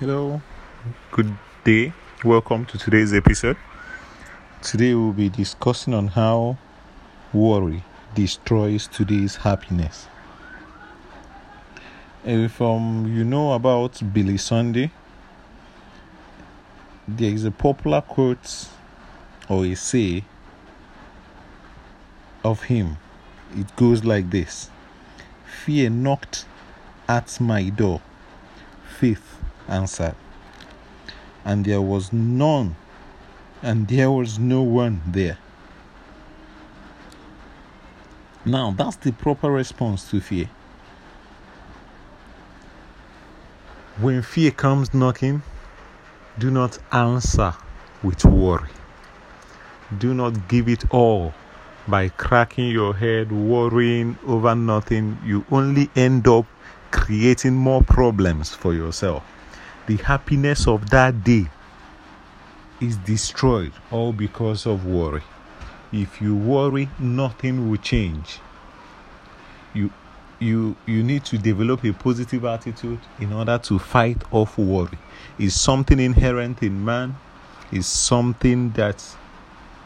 Hello, good day. Welcome to today's episode. Today we'll be discussing on how worry destroys today's happiness. If um, you know about Billy Sunday, there is a popular quote or a say of him. It goes like this Fear knocked at my door, faith answered, and there was none, and there was no one there. Now, that's the proper response to fear. When fear comes knocking, do not answer with worry. Do not give it all by cracking your head, worrying over nothing. You only end up creating more problems for yourself. The happiness of that day is destroyed all because of worry. If you worry, nothing will change. You you you need to develop a positive attitude in order to fight off worry. It's something inherent in man, it's something that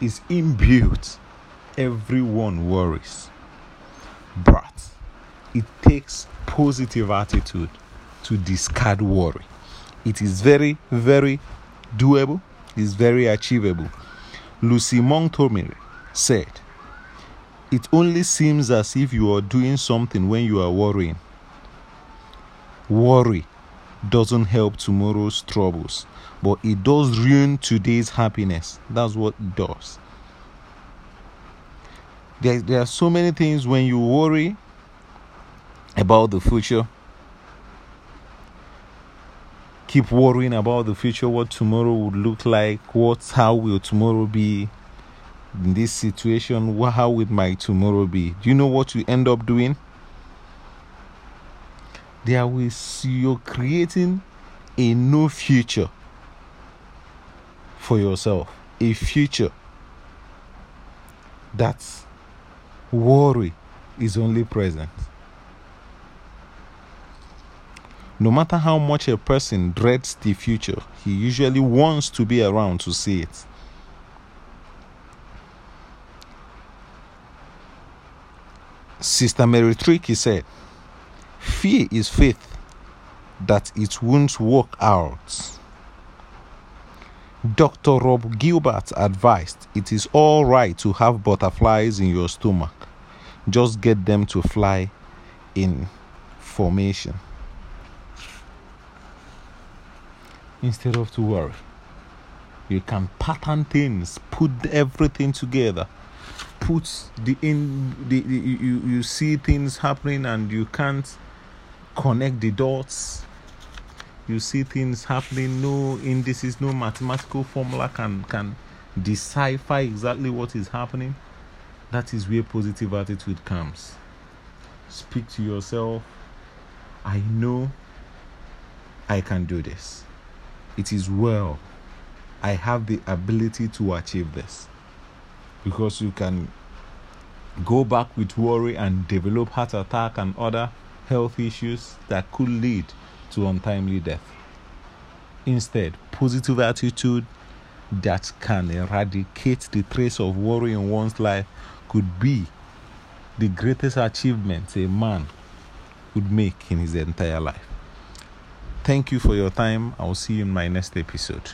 is inbuilt. Everyone worries. But it takes positive attitude to discard worry. It is very, very doable, it's very achievable. Lucy Montgomery said, It only seems as if you are doing something when you are worrying. Worry doesn't help tomorrow's troubles, but it does ruin today's happiness. That's what it does. There, there are so many things when you worry about the future. Keep worrying about the future, what tomorrow would look like, what how will tomorrow be in this situation, how will my tomorrow be? Do you know what you end up doing? There will you're creating a new future for yourself, a future that worry is only present. No matter how much a person dreads the future, he usually wants to be around to see it. Sister Mary Tricky said, Fear is faith that it won't work out. Dr. Rob Gilbert advised it is all right to have butterflies in your stomach, just get them to fly in formation instead of to worry. You can pattern things, put everything together. Put the in the, the you you see things happening and you can't connect the dots. You see things happening. No indices, no mathematical formula can can decipher exactly what is happening. That is where positive attitude comes. Speak to yourself. I know I can do this. It is well. I have the ability to achieve this. Because you can go back with worry and develop heart attack and other health issues that could lead to untimely death. Instead, positive attitude that can eradicate the trace of worry in one's life could be the greatest achievement a man could make in his entire life. Thank you for your time. I'll see you in my next episode.